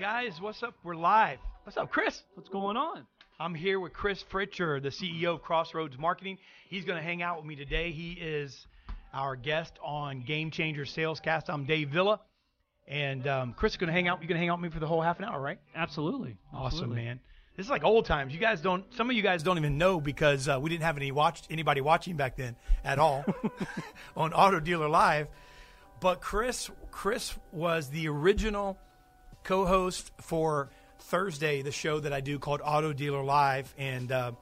right, guys, what's up? We're live. What's up, Chris? What's going on? I'm here with Chris Fritcher, the CEO of Crossroads Marketing. He's going to hang out with me today. He is our guest on Game Changer Salescast. I'm Dave Villa, and um, Chris is going to hang out. You're going to hang out with me for the whole half an hour, right? Absolutely. Awesome, Absolutely. man. This is like old times. You guys don't. Some of you guys don't even know because uh, we didn't have any watch anybody watching back then at all on Auto Dealer Live. But Chris, Chris was the original co-host for Thursday, the show that I do called Auto Dealer Live, and uh,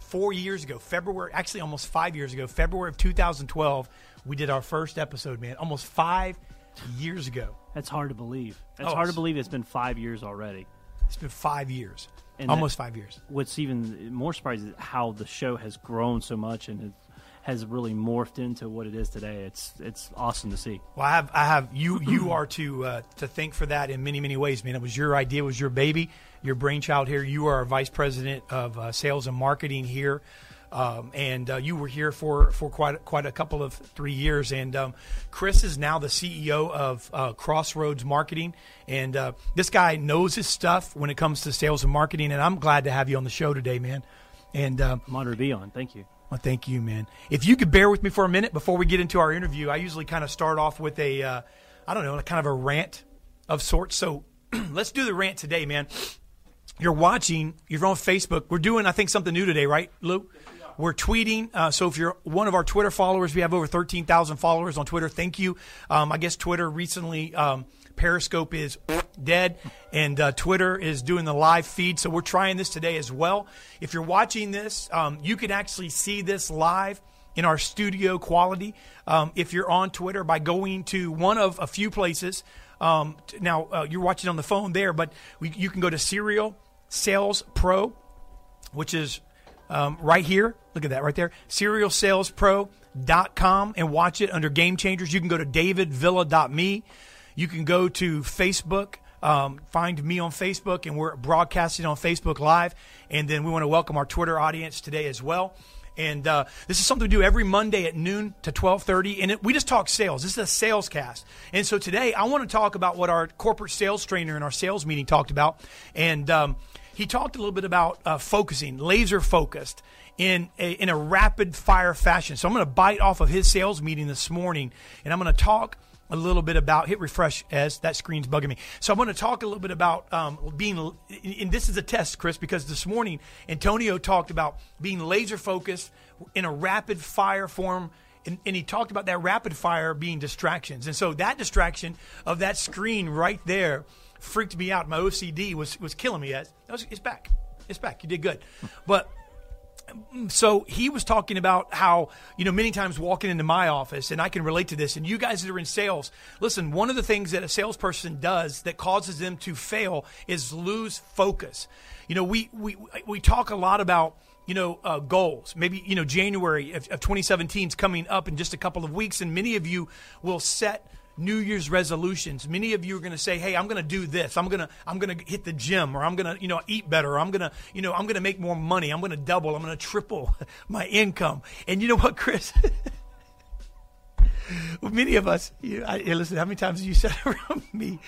four years ago, February, actually almost five years ago, February of 2012, we did our first episode. Man, almost five years ago. That's hard to believe. That's Oh, hard to believe it's been five years already. It's been five years, And almost five years. What's even more surprising is how the show has grown so much and has really morphed into what it is today. It's it's awesome to see. Well, I have, I have you. You are to uh, to thank for that in many, many ways, man. It was your idea, it was your baby, your brainchild here. You are our vice president of uh, sales and marketing here, um, and uh, you were here for for quite quite a couple of three years. And um, Chris is now the CEO of uh, Crossroads Marketing, and uh, this guy knows his stuff when it comes to sales and marketing. And I'm glad to have you on the show today, man. And um, I'm honored to be on. Thank you. Well, thank you, man. If you could bear with me for a minute before we get into our interview, I usually kind of start off with a, uh, I don't know, kind of a rant of sorts. So let's do the rant today, man. You're watching, you're on Facebook. We're doing, I think, something new today, right, Lou? We're tweeting. Uh, so if you're one of our Twitter followers, we have over 13,000 followers on Twitter. Thank you. Um, I guess Twitter recently, um, Periscope is dead, and uh, Twitter is doing the live feed. So we're trying this today as well. If you're watching this, um, you can actually see this live in our studio quality. Um, if you're on Twitter by going to one of a few places. Um, now uh, you're watching on the phone there, but we, you can go to Serial Sales Pro, which is um, right here. Look at that right there. SerialSalesPro.com and watch it under Game Changers. You can go to davidvilla.me. You can go to Facebook. Um, find me on Facebook, and we're broadcasting on Facebook Live. And then we want to welcome our Twitter audience today as well. And uh, this is something we do every Monday at noon to twelve thirty, and it, we just talk sales. This is a sales cast, and so today I want to talk about what our corporate sales trainer in our sales meeting talked about, and um, he talked a little bit about uh, focusing, laser focused in a, in a rapid fire fashion. So I'm going to bite off of his sales meeting this morning, and I'm going to talk a little bit about hit refresh as that screen's bugging me. So I'm going to talk a little bit about um, being, and this is a test, Chris, because this morning Antonio talked about being laser focused in a rapid fire form. And, and he talked about that rapid fire being distractions. And so that distraction of that screen right there freaked me out. My OCD was, was killing me. It's back. It's back. You did good. But so he was talking about how you know many times walking into my office and i can relate to this and you guys that are in sales listen one of the things that a salesperson does that causes them to fail is lose focus. You know we we we talk a lot about you know uh, goals. Maybe you know january of, of 2017 is coming up in just a couple of weeks and many of you will set New Year's resolutions. Many of you are going to say, "Hey, I'm going to do this. I'm going to I'm going to hit the gym or I'm going to, you know, eat better. Or I'm going to, you know, I'm going to make more money. I'm going to double. I'm going to triple my income." And you know what, Chris? many of us, you, I, listen, how many times have you said around me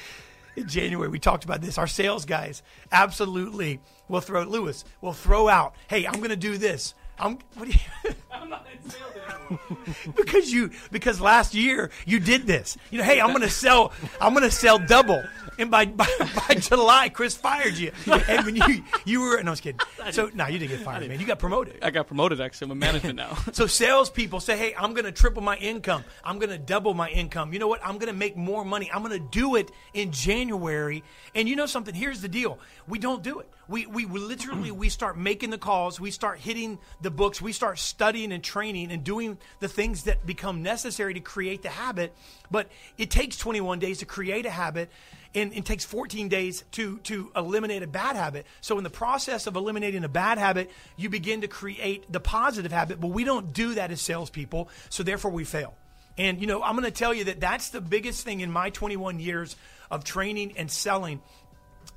in January? We talked about this. Our sales guys absolutely will throw, Lewis, will throw out, hey, I'm going to do this. I'm, what do you, I'm not in sales anymore. because you because last year you did this. You know, hey, I'm going to sell. I'm to sell double. And by, by by July, Chris fired you. And when you you were no, I was kidding. So no, you didn't get fired, man. You got promoted. I got promoted actually. I'm a management now. So salespeople say, "Hey, I'm going to triple my income. I'm going to double my income. You know what? I'm going to make more money. I'm going to do it in January." And you know something? Here's the deal: we don't do it. We we, we literally we start making the calls. We start hitting the books. We start studying and training and doing the things that become necessary to create the habit. But it takes 21 days to create a habit and it takes 14 days to to eliminate a bad habit. So in the process of eliminating a bad habit, you begin to create the positive habit. But we don't do that as salespeople, so therefore we fail. And you know, I'm going to tell you that that's the biggest thing in my 21 years of training and selling.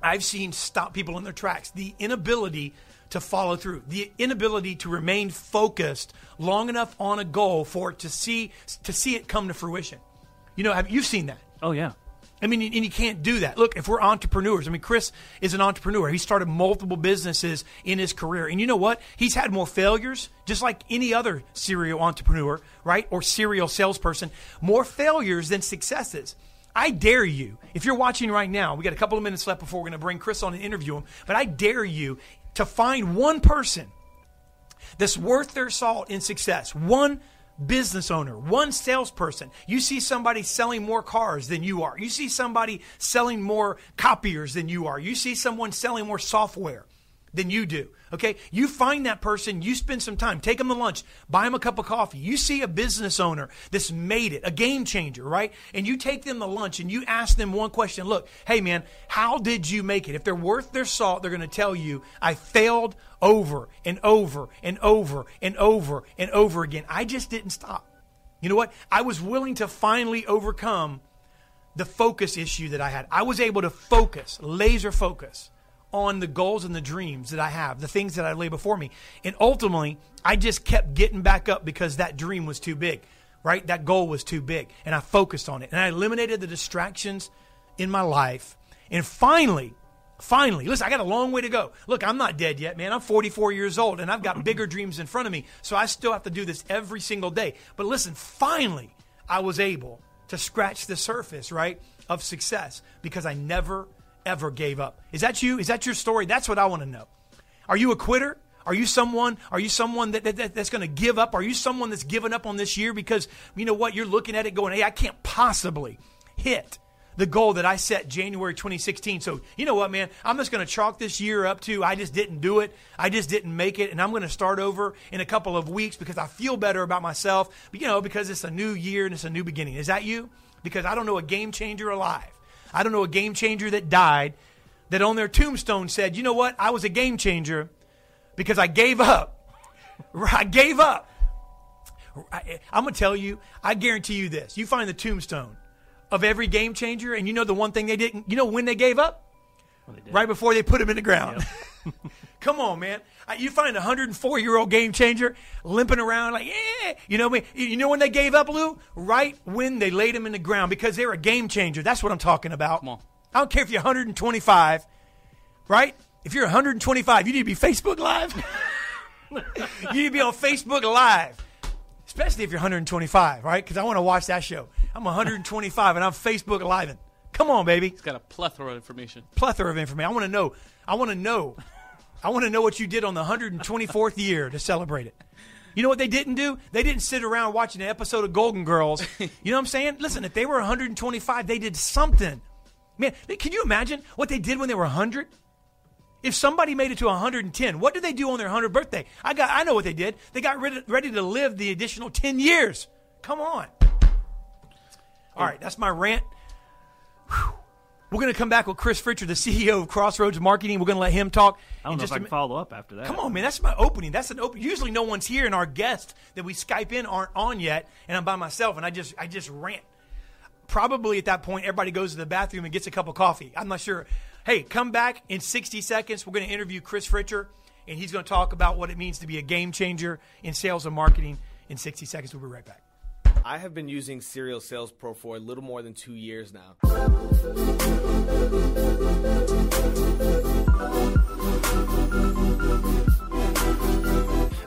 I've seen stop people in their tracks. The inability to follow through, the inability to remain focused long enough on a goal for it to see to see it come to fruition. You know, have you've seen that? Oh yeah. I mean, and you can't do that. Look, if we're entrepreneurs, I mean, Chris is an entrepreneur. He started multiple businesses in his career. And you know what? He's had more failures, just like any other serial entrepreneur, right? Or serial salesperson, more failures than successes. I dare you, if you're watching right now, we got a couple of minutes left before we're going to bring Chris on and interview him, but I dare you to find one person that's worth their salt in success. One business owner, one salesperson. You see somebody selling more cars than you are. You see somebody selling more copiers than you are. You see someone selling more software than you do. Okay? You find that person, you spend some time, take them to lunch, buy them a cup of coffee. You see a business owner that's made it, a game changer, right? And you take them to lunch and you ask them one question Look, hey man, how did you make it? If they're worth their salt, they're going to tell you, I failed over and over and over and over and over again. I just didn't stop. You know what? I was willing to finally overcome the focus issue that I had. I was able to focus, laser focus on the goals and the dreams that I have, the things that I lay before me. And ultimately, I just kept getting back up because that dream was too big, right? That goal was too big. And I focused on it. And I eliminated the distractions in my life. And finally, finally, listen, I got a long way to go. Look, I'm not dead yet, man. I'm 44 years old and I've got bigger dreams in front of me. So I still have to do this every single day. But listen, finally, I was able to scratch the surface, right, of success because I never ever gave up. Is that you? Is that your story? That's what I want to know. Are you a quitter? Are you someone? Are you someone that, that that's going to give up? Are you someone that's given up on this year because you know what? You're looking at it going, "Hey, I can't possibly hit the goal that I set January 2016." So you know what, man? I'm just going to chalk this year up to I just didn't do it. I just didn't make it, and I'm going to start over in a couple of weeks because I feel better about myself. But, you know, because it's a new year and it's a new beginning. Is that you? Because I don't know a game changer alive I don't know a game changer that died that on their tombstone said, you know what? I was a game changer because I gave up. I gave up. I, I'm going to tell you, I guarantee you this. You find the tombstone of every game changer, and you know the one thing they didn't, you know when they gave up? Well, they right before they put him in the ground. Yep. Come on, man. You find a 104 year old game changer limping around like, yeah. You know, you know when they gave up, Lou? Right when they laid him in the ground because they're a game changer. That's what I'm talking about. Come on. I don't care if you're 125, right? If you're 125, you need to be Facebook Live. you need to be on Facebook Live, especially if you're 125, right? Because I want to watch that show. I'm 125 and I'm Facebook Live. Come on, baby. It's got a plethora of information. Plethora of information. I want to know. I want to know I want to know what you did on the 124th year to celebrate it. You know what they didn't do? They didn't sit around watching an episode of Golden Girls. You know what I'm saying? Listen, if they were 125, they did something. Man, can you imagine what they did when they were 100? If somebody made it to 110, what did they do on their 100th birthday? I got I know what they did. They got ready, ready to live the additional 10 years. Come on. All right, that's my rant. We're going to come back with Chris Fritcher, the CEO of Crossroads Marketing. We're going to let him talk. I don't know if I can follow up after that. Come on, man. That's my opening. That's an open. Usually, no one's here, and our guests that we Skype in aren't on yet, and I'm by myself, and I just I just rant. Probably at that point, everybody goes to the bathroom and gets a cup of coffee. I'm not sure. Hey, come back in 60 seconds. We're going to interview Chris Fritcher, and he's going to talk about what it means to be a game changer in sales and marketing. In 60 seconds, we'll be right back. I have been using Serial Sales Pro for a little more than two years now.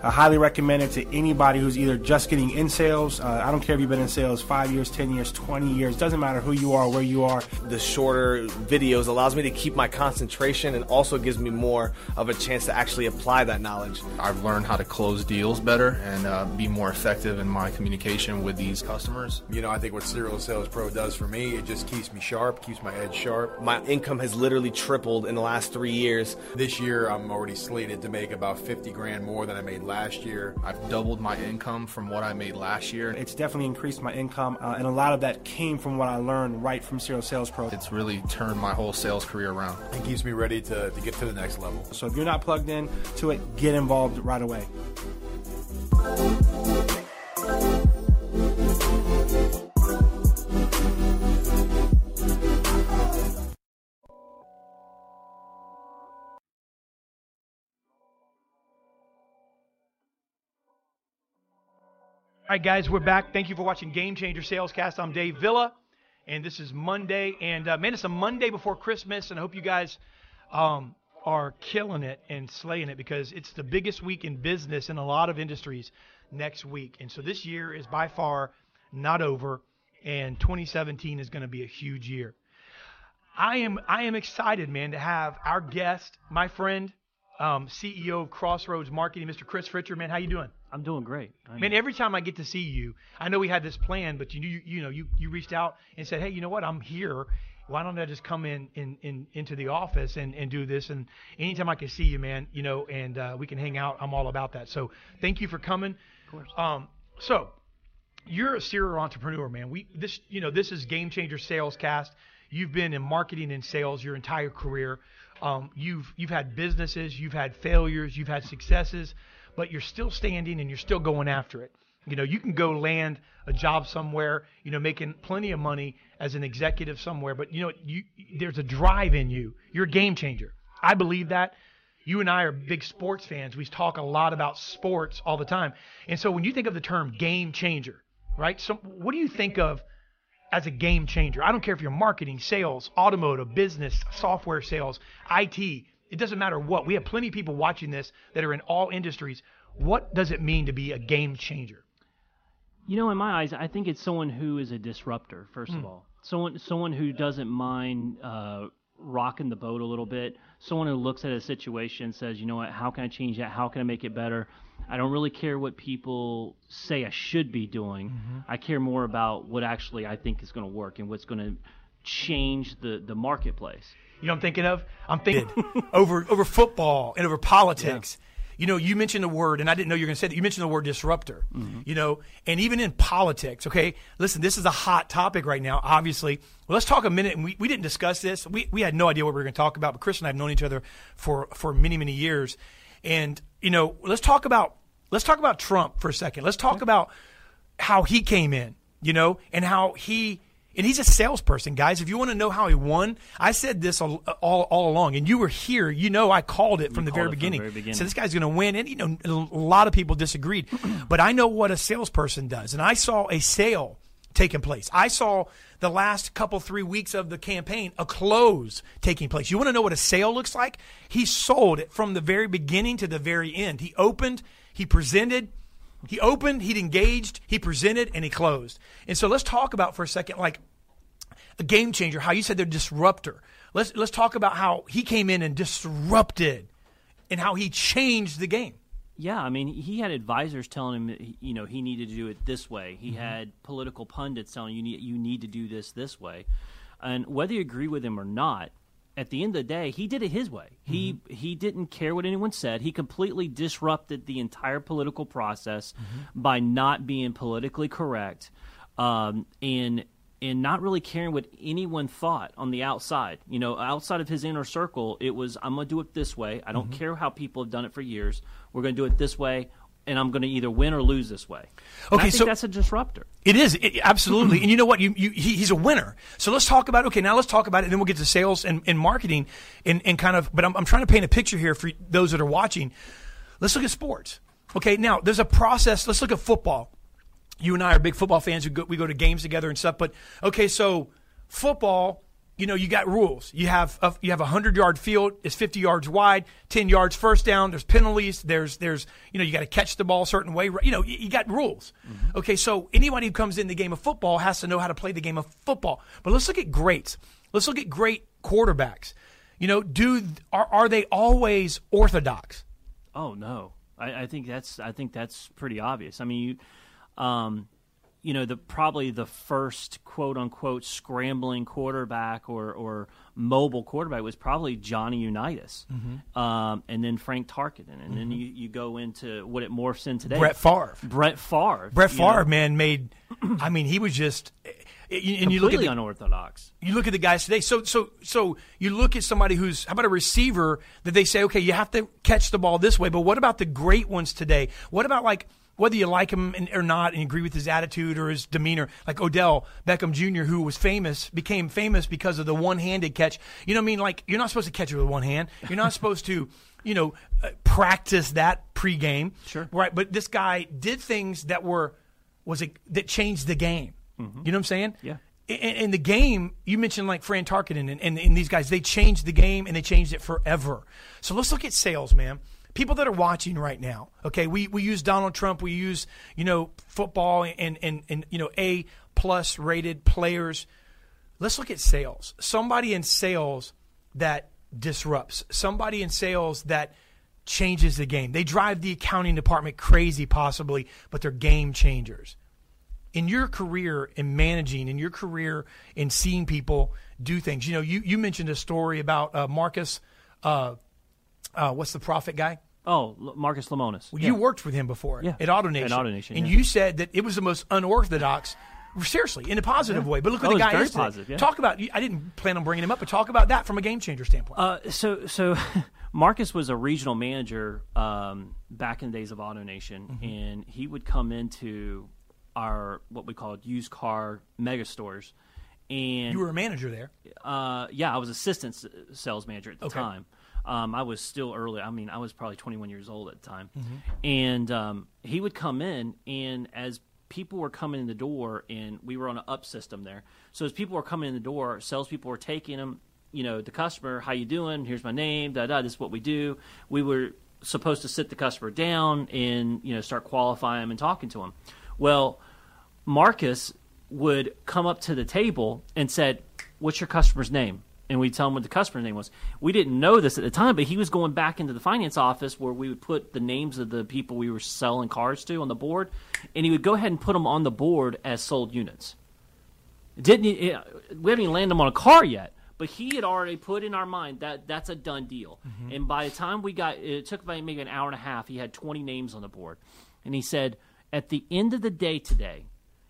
I highly recommend it to anybody who's either just getting in sales. Uh, I don't care if you've been in sales five years, 10 years, 20 years. Doesn't matter who you are, where you are. The shorter videos allows me to keep my concentration and also gives me more of a chance to actually apply that knowledge. I've learned how to close deals better and uh, be more effective in my communication with these customers. You know, I think what Serial Sales Pro does for me, it just keeps me sharp, keeps my head sharp. My income has literally tripled in the last three years. This year, I'm already slated to make about 50 grand more than I made last last year. I've doubled my income from what I made last year. It's definitely increased my income, uh, and a lot of that came from what I learned right from Serial Sales Pro. It's really turned my whole sales career around. It keeps me ready to, to get to the next level. So if you're not plugged in to it, get involved right away. All right, guys, we're back. Thank you for watching Game Changer Salescast. I'm Dave Villa, and this is Monday. And uh, man, it's a Monday before Christmas, and I hope you guys um, are killing it and slaying it because it's the biggest week in business in a lot of industries next week. And so this year is by far not over, and 2017 is going to be a huge year. I am I am excited, man, to have our guest, my friend, um, CEO of Crossroads Marketing, Mr. Chris Fritcher. Man, how you doing? I'm doing great. I- Man, every time I get to see you, I know we had this plan, but you you, you know you you reached out and said, hey, you know what? I'm here. Why don't I just come in, in, in into the office and, and do this? And anytime I can see you, man, you know, and uh, we can hang out, I'm all about that. So thank you for coming. Of course. Um, so you're a serial entrepreneur, man. We this you know this is Game Changer Sales Cast. You've been in marketing and sales your entire career. Um, you've you've had businesses, you've had failures, you've had successes, but you're still standing and you're still going after it. You know, you can go land a job somewhere, you know, making plenty of money as an executive somewhere, but you know, you there's a drive in you. You're a game changer. I believe that. You and I are big sports fans. We talk a lot about sports all the time. And so when you think of the term game changer, right? So what do you think of as a game changer? I don't care if you're marketing, sales, automotive, business, software sales, IT. It doesn't matter what. We have plenty of people watching this that are in all industries. What does it mean to be a game changer? You know, in my eyes, I think it's someone who is a disruptor. First Hmm. of all, someone someone who doesn't mind uh, rocking the boat a little bit. Someone who looks at a situation and says, you know what, how can I change that? How can I make it better? I don't really care what people say I should be doing. Mm-hmm. I care more about what actually I think is going to work and what's going to change the the marketplace. You know what I'm thinking of? I'm thinking over over football and over politics. You know, you mentioned the word, and I didn't know you were going to say that. You mentioned the word disruptor. Mm-hmm. You know, and even in politics. Okay, listen, this is a hot topic right now. Obviously, well, let's talk a minute. And we, we didn't discuss this. We we had no idea what we were going to talk about. But Chris and I have known each other for for many many years, and you know, let's talk about let's talk about Trump for a second. Let's talk about how he came in. You know, and how he and he's a salesperson, guys. If you want to know how he won, I said this all, all, all along, and you were here. You know, I called it from the called very it from the beginning. very beginning. So this guy's going to win, and you know, a lot of people disagreed, but I know what a salesperson does, and I saw a sale taking place. I saw the last couple three weeks of the campaign a close taking place. You want to know what a sale looks like? He sold it from the very beginning to the very end. He opened, he presented, he opened, he'd engaged, he presented, and he closed. And so let's talk about for a second, like a game changer. How you said they're disruptor. Let's let's talk about how he came in and disrupted, and how he changed the game. Yeah, I mean, he had advisors telling him, you know, he needed to do it this way. He mm-hmm. had political pundits telling you need you need to do this this way, and whether you agree with him or not, at the end of the day, he did it his way. He mm-hmm. he didn't care what anyone said. He completely disrupted the entire political process mm-hmm. by not being politically correct, um, and and not really caring what anyone thought on the outside. You know, outside of his inner circle, it was I'm going to do it this way. I don't mm-hmm. care how people have done it for years. We're going to do it this way, and I'm going to either win or lose this way. And Okay, I think so- that's a disruptor. It is it, absolutely, and you know what? You, you he, he's a winner. So let's talk about okay. Now let's talk about it, and then we'll get to sales and, and marketing, and, and kind of. But I'm, I'm trying to paint a picture here for those that are watching. Let's look at sports. Okay, now there's a process. Let's look at football. You and I are big football fans. We go, we go to games together and stuff. But okay, so football, you know, you got rules. You have a, you have a hundred yard field. It's 50 yards wide, 10 yards first down. There's penalties. There's there's you know you got to catch the ball a certain way. You know, you, you got rules. Okay, so anybody who comes in the game of football has to know how to play the game of football. But let's look at greats. Let's look at great quarterbacks. You know, do are are they always orthodox? Oh no, I, I think that's I think that's pretty obvious. I mean, you, um, you know, the probably the first quote unquote scrambling quarterback or or mobile quarterback was probably Johnny Unitas, um, and then Frank Tarkenton, and then you, you go into what it morphs in today. Brett Favre. Brett Favre. Brett you know, Favre, man, made. I mean, he was just. And you look at completely the, unorthodox. you look at the guys today. So so so you look at somebody who's how about a receiver that they say, okay, you have to catch the ball this way. But what about the great ones today? What about like whether you like him or not and agree with his attitude or his demeanor, like Odell Beckham Jr., who was famous, became famous because of the one-handed catch. You know what I mean? Like you're not supposed to catch it with one hand. You're not supposed to, you know, uh, practice that pregame. Sure. Right. But this guy did things that were was it that changed the game. Mm-hmm. You know what I'm saying? Yeah. in, in the game, you mentioned like Fran Tarkenton and, and, and these guys, they changed the game and they changed it forever. So let's look at sales, man. People that are watching right now, okay, we, we use Donald Trump, we use, you know, football and, and, and you know, A plus rated players. Let's look at sales. Somebody in sales that disrupts, somebody in sales that changes the game. They drive the accounting department crazy, possibly, but they're game changers in your career in managing, in your career in seeing people do things, you know, you, you mentioned a story about uh, Marcus, uh, uh, what's the profit guy? Oh, L- Marcus Lemonis. Well, You worked with him before Yeah. at AutoNation. At AutoNation, And yeah. you said that it was the most unorthodox, seriously, in a positive way. But look what Oh, the guy is positive, yeah. Talk about, I didn't plan on bringing him up, but talk about that from a game changer standpoint. Uh, so so Marcus was a regional manager um, back in the days of AutoNation, Mm-hmm. and he would come into our what we called used car mega stores. And you were a manager there. uh, yeah, I was assistant s- sales manager at the Okay. time. Um, I was still early. I mean, I was probably 21 years old at the time. Mm-hmm. And um, he would come in, and as people were coming in the door, and we were on an up system there. So as people were coming in the door, salespeople were taking them. You know, the customer, how you doing? Here's my name. Da da. This is what we do. We were supposed to sit the customer down and you know start qualifying them and talking to them. Well, Marcus would come up to the table and said, "What's your customer's name?" And we'd tell him what the customer's name was. We didn't know this at the time, but he was going back into the finance office where we would put the names of the people we were selling cars to on the board, and he would go ahead and put them on the board as sold units. Didn't he, eh, we haven't even landed them on a car yet, but he had already put in our mind that that's a done deal. Mm-hmm. And by the time we got, it took about maybe an hour and a half. He had 20 names on the board, and he said, "At the end of the day today,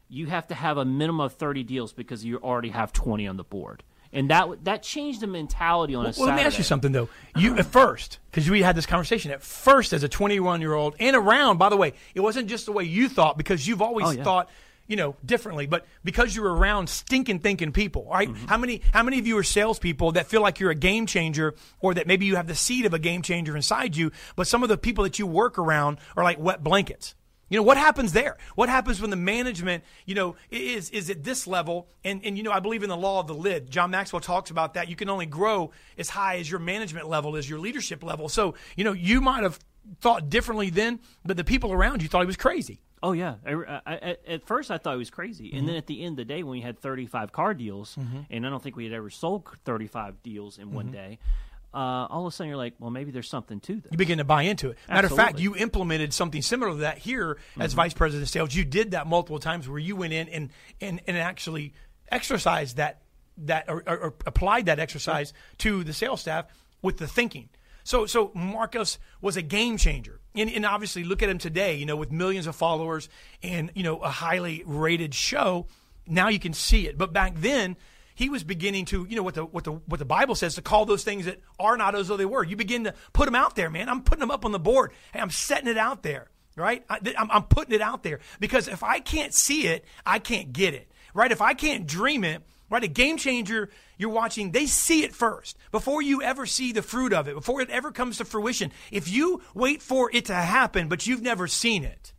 you have to have a minimum of 30 deals because you already have 20 on the board." And that that changed the mentality on a Well, let me ask you something though. You at first, because we had this conversation at first as a 21 year old and around. By the way, it wasn't just the way you thought because you've always Oh, yeah. thought, you know, differently. But because you were around stinking thinking people, right Mm-hmm. How many how many of you are salespeople that feel like you're a game changer, or that maybe you have the seed of a game changer inside you, but some of the people that you work around are like wet blankets. You know what happens there? What happens when the management, you know, is is at this level? And and you know, I believe in the law of the lid. John Maxwell talks about that. You can only grow as high as your management level, as your leadership level. So you know, you might have thought differently then, but the people around you thought he was crazy. Oh yeah. I, I, at first, I thought it was crazy, and then Mm-hmm. at the end of the day, when we had 35 car deals, and I don't think we had ever sold 35 deals in Mm-hmm. one day, uh, all of a sudden you're like, well, maybe there's something to this. You begin to buy into it. Matter of fact, you implemented something similar to that here as Mm-hmm. vice president of sales. You did that multiple times where you went in and and, and actually exercised that that or, or, or applied that exercise to the sales staff with the thinking. So so Marcus was a game changer. And, and obviously look at him today, you know, with millions of followers and, you know, a highly rated show. Now you can see it. But back then, he was beginning to, you know, what the what the what the Bible says to call those things that are not as though they were. You begin to put them out there, man. I'm putting them up on the board. Hey, I'm setting it out there, right? I, am I'm putting it out there because if I can't see it, I can't get it, right? If I can't dream it, right? A game changer you're watching, they see it first before you ever see the fruit of it, before it ever comes to fruition. If you wait for it to happen, but you've never seen it,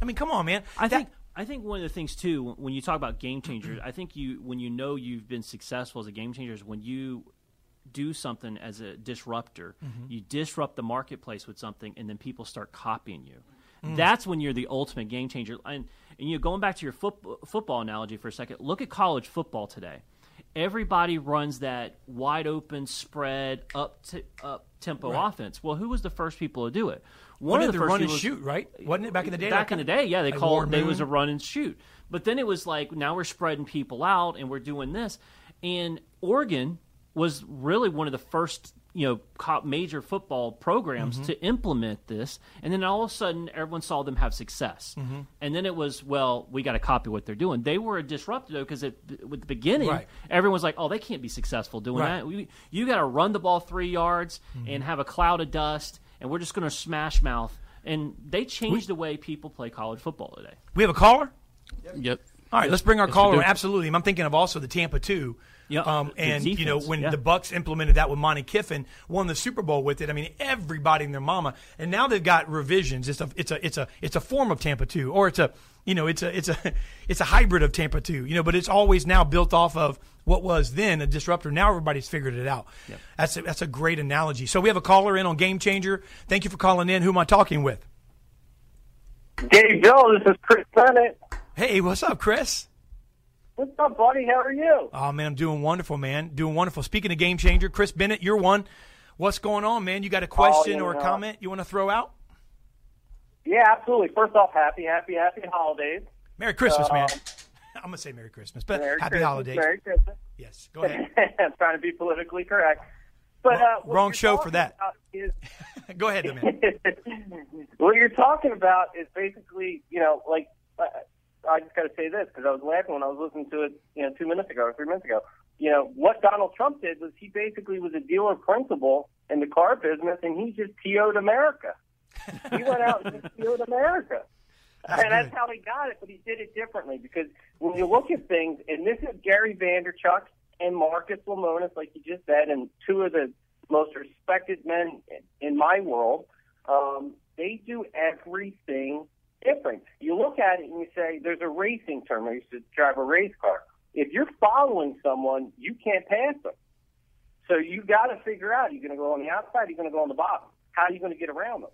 I mean, come on, man. I That- think I think one of the things too when you talk about game changers, I think you when you know you've been successful as a game changer is when you do something as a disruptor, mm-hmm. you disrupt the marketplace with something, and then people start copying you. Mm. That's when you're the ultimate game changer. And, and you know, going back to your foot, football analogy for a second, look at college football today. Everybody runs that wide open spread up to, up tempo offense. Well, who was the first people to do it? One of the first run and people- shoot, right? Wasn't it back in the day? Back like in the day, yeah, they like called Warren they was a run and shoot. But then it was like now we're spreading people out and we're doing this. And Oregon was really one of the first, you know, major football programs Mm-hmm. to implement this. And then all of a sudden, everyone saw them have success. Mm-hmm. And then it was, well, we got to copy what they're doing. They were a disruptor though, because at with the beginning, Right. everyone's like, oh, they can't be successful doing Right. that. We, you got to run the ball three yards and have a cloud of dust, and we're just going to smash mouth. And they changed the way people play college football today. We have a caller? Yep. All right, let's bring our yes, caller. Absolutely. I'm thinking of also the Tampa 2 Yep. Um, and you know when yeah. the Bucks implemented that with Monte Kiffin, won the Super Bowl with it. I mean everybody and their mama. And now they've got revisions. It's a it's a it's a it's a form of Tampa two, or it's a you know it's a it's a it's a hybrid of Tampa two. You know, but it's always now built off of what was then a disruptor. Now everybody's figured it out. Yep. That's a, that's a great analogy. So we have a caller in on Game Changer. Thank you for calling in. Who am I talking with? Dave Jones. This is Chris Bennett. Hey, what's up, Chris? What's up, buddy? How are you? Oh man, I'm doing wonderful, man. Doing wonderful. Speaking of game changer, Chris Bennett, you're one. What's going on, man? You got a question you or a comment you want to throw out? Yeah, absolutely. First off, happy, happy, happy holidays. Merry Christmas, man. Um, I'm gonna say Merry Christmas, but Merry Happy Christmas, Holidays. Merry Christmas. Yes, go ahead. I'm trying to be politically correct. But Wrong- uh, wrong show for that. go ahead, man. what you're talking about is basically, you know, like uh, I just got to say this because I was laughing when I was listening to it, you know, two minutes ago or three minutes ago. You know, what Donald Trump did was he basically was a dealer principal in the car business, and he just PO'd America. He went out and just PO'd America. and that's how he got it, but he did it differently because when you look at things, and this is Gary Vaynerchuk and Marcus Lemonis, like you just said, and two of the most respected men in- in my world, um, they do everything different. You look at it and you say, there's a racing term. I used to drive a race car. If you're following someone, you can't pass them. So you got to figure out, you're going to go on the outside, you're going to go on the bottom. How are you going to get around them?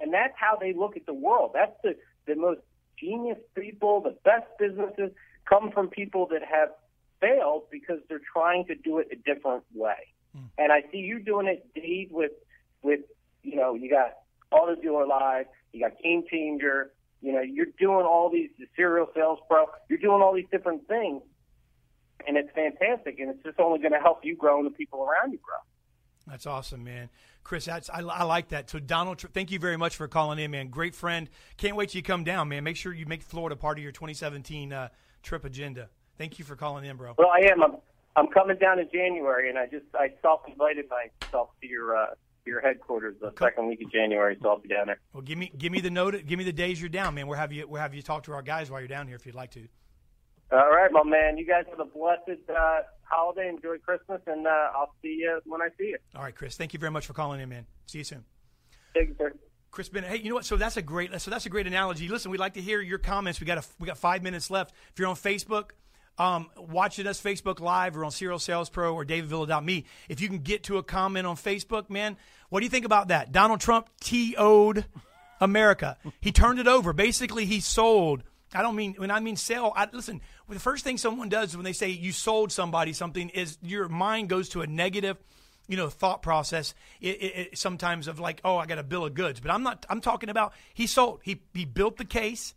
And that's how they look at the world. That's the, the most genius people, the best businesses come from people that have failed because they're trying to do it a different way. Hmm. And I see you doing it, Dave, with, with, you know, you got Auto Dealer Live, you got Game Changer, you know, you're doing all these, the Serial Sales Pro, you're doing all these different things. And it's fantastic, and it's just only going to help you grow and the people around you grow. That's awesome, man. Chris, that's, I, I like that. So, Donald, thank you very much for calling in, man. Great friend. Can't wait till you come down, man. Make sure you make Florida part of your 2017 uh, trip agenda. Thank you for calling in, bro. Well, I am. I'm, I'm coming down in January, and I just I self-invited myself to your uh, your headquarters the second week of January, so I'll be down there. Well, give me give me the note. Give me the days you're down, man. We'll have you we'll have you talk to our guys while you're down here if you'd like to. All right, my man. You guys have a blessed uh, holiday. Enjoy Christmas, and uh, I'll see you when I see you. All right, Chris. Thank you very much for calling in, man. See you soon. Thank you, sir. Chris Bennett. Hey, you know what? So that's a great. So that's a great analogy. Listen, we'd like to hear your comments. We got a, we got five minutes left. If you're on Facebook, um, watching us Facebook Live or on Serial Sales Pro or DavidVilla.me, if you can get to a comment on Facebook, man, what do you think about that? Donald Trump TO'd America. He turned it over. Basically, he sold. I don't mean when I mean sell. I, listen, the first thing someone does when they say you sold somebody something is your mind goes to a negative you know thought process it, it, it, sometimes of like oh i got a bill of goods but i'm not i'm talking about he sold he he built the case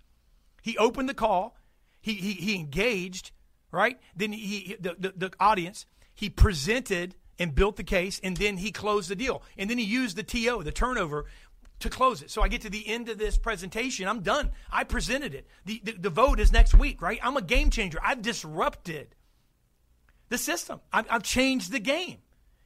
he opened the call he he, he engaged right then he, he the, the the audience he presented and built the case and then he closed the deal and then he used the to the turnover to close it. So I get to the end of this presentation. I'm done. I presented it. The, the, the vote is next week, right? I'm a game changer. I've disrupted the system. I've, I've changed the game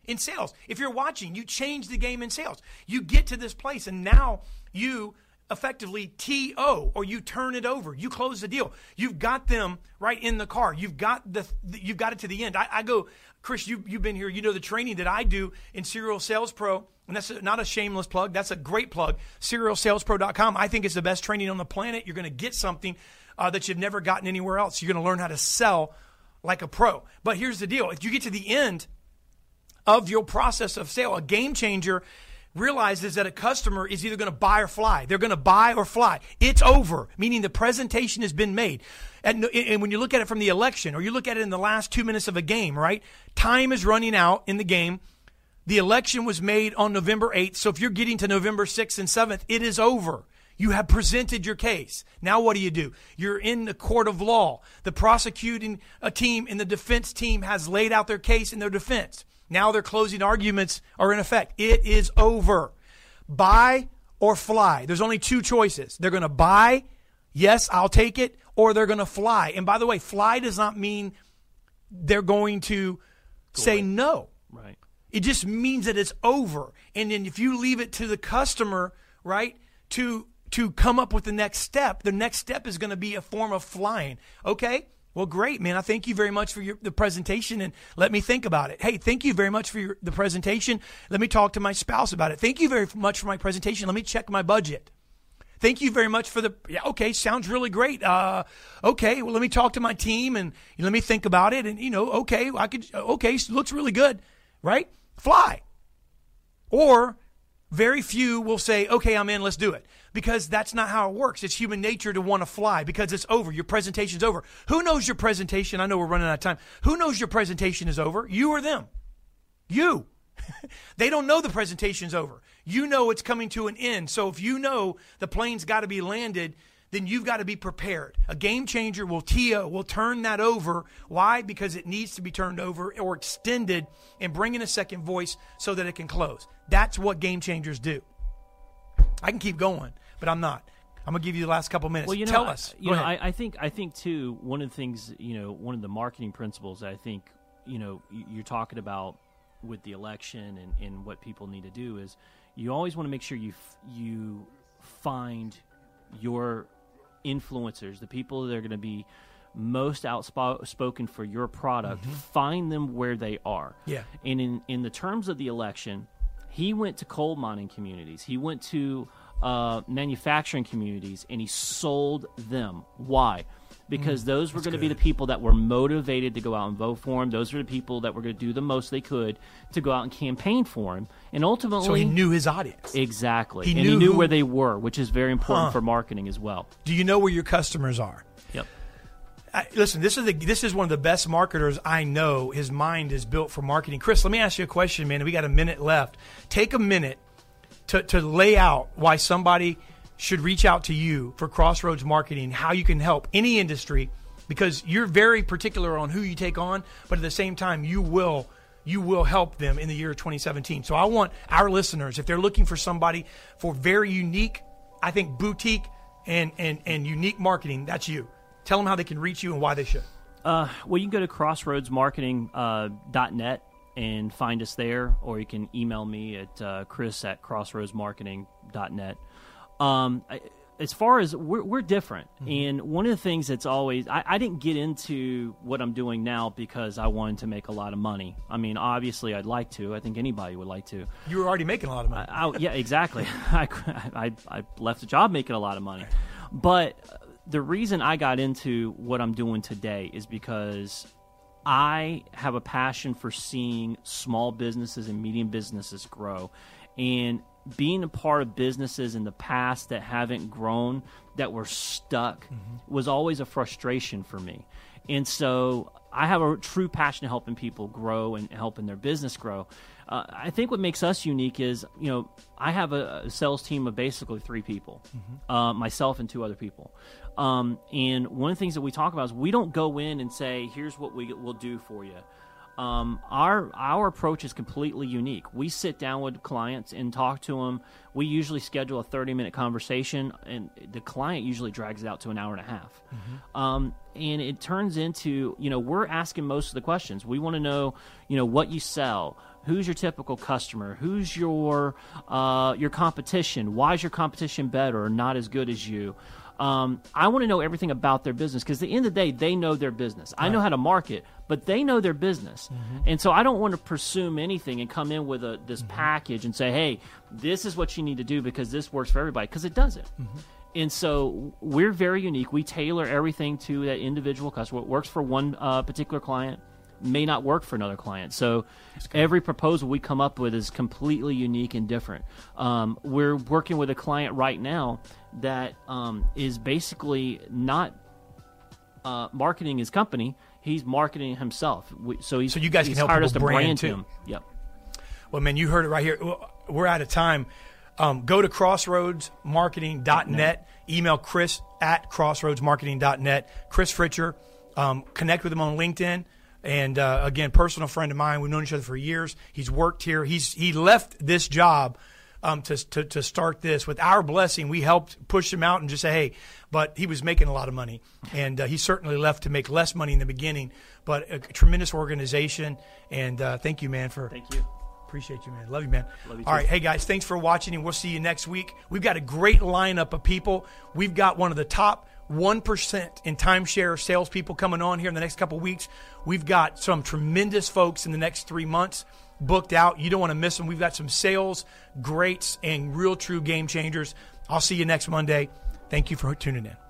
in sales. If you're watching, you change the game in sales. You get to this place, and now you effectively TO or you turn it over. You close the deal. You've got them right in the car. You've got the you've got it to the end. I, I go, Chris, you you've been here. You know the training that I do in Serial Sales Pro, and that's not a shameless plug. That's a great plug. SerialSalesPro.com. I think it's the best training on the planet. You're going to get something uh, that you've never gotten anywhere else. You're going to learn how to sell like a pro. But here's the deal: if you get to the end of your process of sale, a game changer realizes that a customer is either going to buy or fly. They're going to buy or fly. It's over, meaning the presentation has been made. And, and, when you look at it from the election or you look at it in the last two minutes of a game, right? Time is running out in the game. The election was made on November 8th. So if you're getting to November 6th and 7th, it is over. You have presented your case. Now what do you do? You're in the court of law. The prosecuting a team and the defense team has laid out their case in their defense. Now their closing arguments are in effect. It is over. Buy or fly. There's only two choices. They're going to buy, yes, I'll take it, or they're going to fly. And by the way, fly does not mean they're going to say no. Right. It just means that it's over. And then if you leave it to the customer, right, to to come up with the next step, the next step is going to be a form of flying. Okay? Well, great, man. I thank you very much for your, the presentation and let me think about it. Hey, thank you very much for your, the presentation. Let me talk to my spouse about it. Thank you very much for my presentation. Let me check my budget. Thank you very much for the. Yeah, okay, sounds really great. Uh, okay, well, let me talk to my team and let me think about it. And you know, okay, I could. Okay, looks really good, right? Fly. Or very few will say, okay, I'm in, let's do it. Because that's not how it works. It's human nature to want to fly because it's over. Your presentation's over. Who knows your presentation? I know we're running out of time. Who knows your presentation is over? You or them? You. they don't know the presentation's over. You know it's coming to an end. So if you know the plane's got to be landed, then you've got to be prepared. A game changer will TO, will turn that over. Why? Because it needs to be turned over or extended and bring in a second voice so that it can close. That's what game changers do. I can keep going, but I'm not. I'm gonna give you the last couple minutes. Well, you know, Tell us. You Go know. I, I think I think too. One of the things, you know, one of the marketing principles I think, you know, you're talking about with the election and, and what people need to do is you always want to make sure you f- you find your influencers, the people that are going to be most outspoken for your product. Find them where they are. Mm-hmm. Yeah. And in in the terms of the election, he went to coal mining communities. He went to uh, manufacturing communities, and he sold them. Why? Because Mm, those were going to be the people that were motivated to go out and vote for him. Those were the people that were going to do the most they could to go out and campaign for him. And ultimately, so he knew his audience. exactly, He and knew he knew who- where they were, which is very important Huh. for marketing as well. Do you know where your customers are? Yep. I, listen, this is the, this is one of the best marketers I know. His mind is built for marketing. Chris, let me ask you a question, man. We got a minute left. Take a minute to, to lay out why somebody should reach out to you for Crossroads Marketing, how you can help any industry, because you're very particular on who you take on, but at the same time, you will you will help them in the year 2017. So I want our listeners, if they're looking for somebody for very unique, I think boutique and and and unique marketing, that's you. Tell them how they can reach you and why they should. Uh, well, you can go to crossroadsmarketing.net uh, and find us there, or you can email me at uh, chris at crossroadsmarketing.net. Um, I, as far as we're, we're different, and one of the things that's always I, I didn't get into what I'm doing now because I wanted to make a lot of money. I mean, obviously, I'd like to. I think anybody would like to. You were already making a lot of money. I, yeah, exactly. I, I, I left a job making a lot of money. But the reason I got into what I'm doing today is because I have a passion for seeing small businesses and medium businesses grow. And being a part of businesses in the past that haven't grown, that were stuck, was always a frustration for me. And so I have a true passion to helping people grow and helping their business grow. Uh, I think what makes us unique is, you know, I have a, a sales team of basically three people, uh, myself and two other people. Um, and one of the things that we talk about is we don't go in and say, "Here's what we will do for you." Um, our our approach is completely unique. We sit down with clients and talk to them. We usually schedule a thirty minute conversation, and the client usually drags it out to an hour and a half. Um, and it turns into you know we're asking most of the questions. We want to know you know what you sell, who's your typical customer, who's your uh, your competition, why is your competition better or not as good as you. Um, I want to know everything about their business because at the end of the day, they know their business. I know how to market, but they know their business, and so I don't want to presume anything and come in with a this package and say, "Hey, this is what you need to do because this works for everybody," because it doesn't. And so we're very unique. We tailor everything to that individual customer. What works for one uh, particular client may not work for another client. So every proposal we come up with is completely unique and different. Um, we're working with a client right now that um, is basically not uh, marketing his company. He's marketing himself. We, so he's So you guys can help us to brand, brand him. Yep. Well, man, you heard it right here. We're out of time. Um, go to crossroadsmarketing.net. Email Chris at crossroadsmarketing.net. Chris Fritcher. Um, connect with him on LinkedIn. And uh, again, personal friend of mine. We've known each other for years. He's worked here. He's he left this job um, to, to to start this. With our blessing, we helped push him out and just say, hey. But he was making a lot of money, and uh, he certainly left to make less money in the beginning. But a tremendous organization. And uh, thank you, man, for Thank you. Appreciate you, man. Love you, man. Love you All too. right. Hey, guys, thanks for watching, and we'll see you next week. We've got a great lineup of people. We've got one of the top 1% in timeshare salespeople coming on here in the next couple weeks. We've got some tremendous folks in the next three months booked out. You don't want to miss them. We've got some sales greats and real true game changers. I'll see you next Monday. Thank you for tuning in.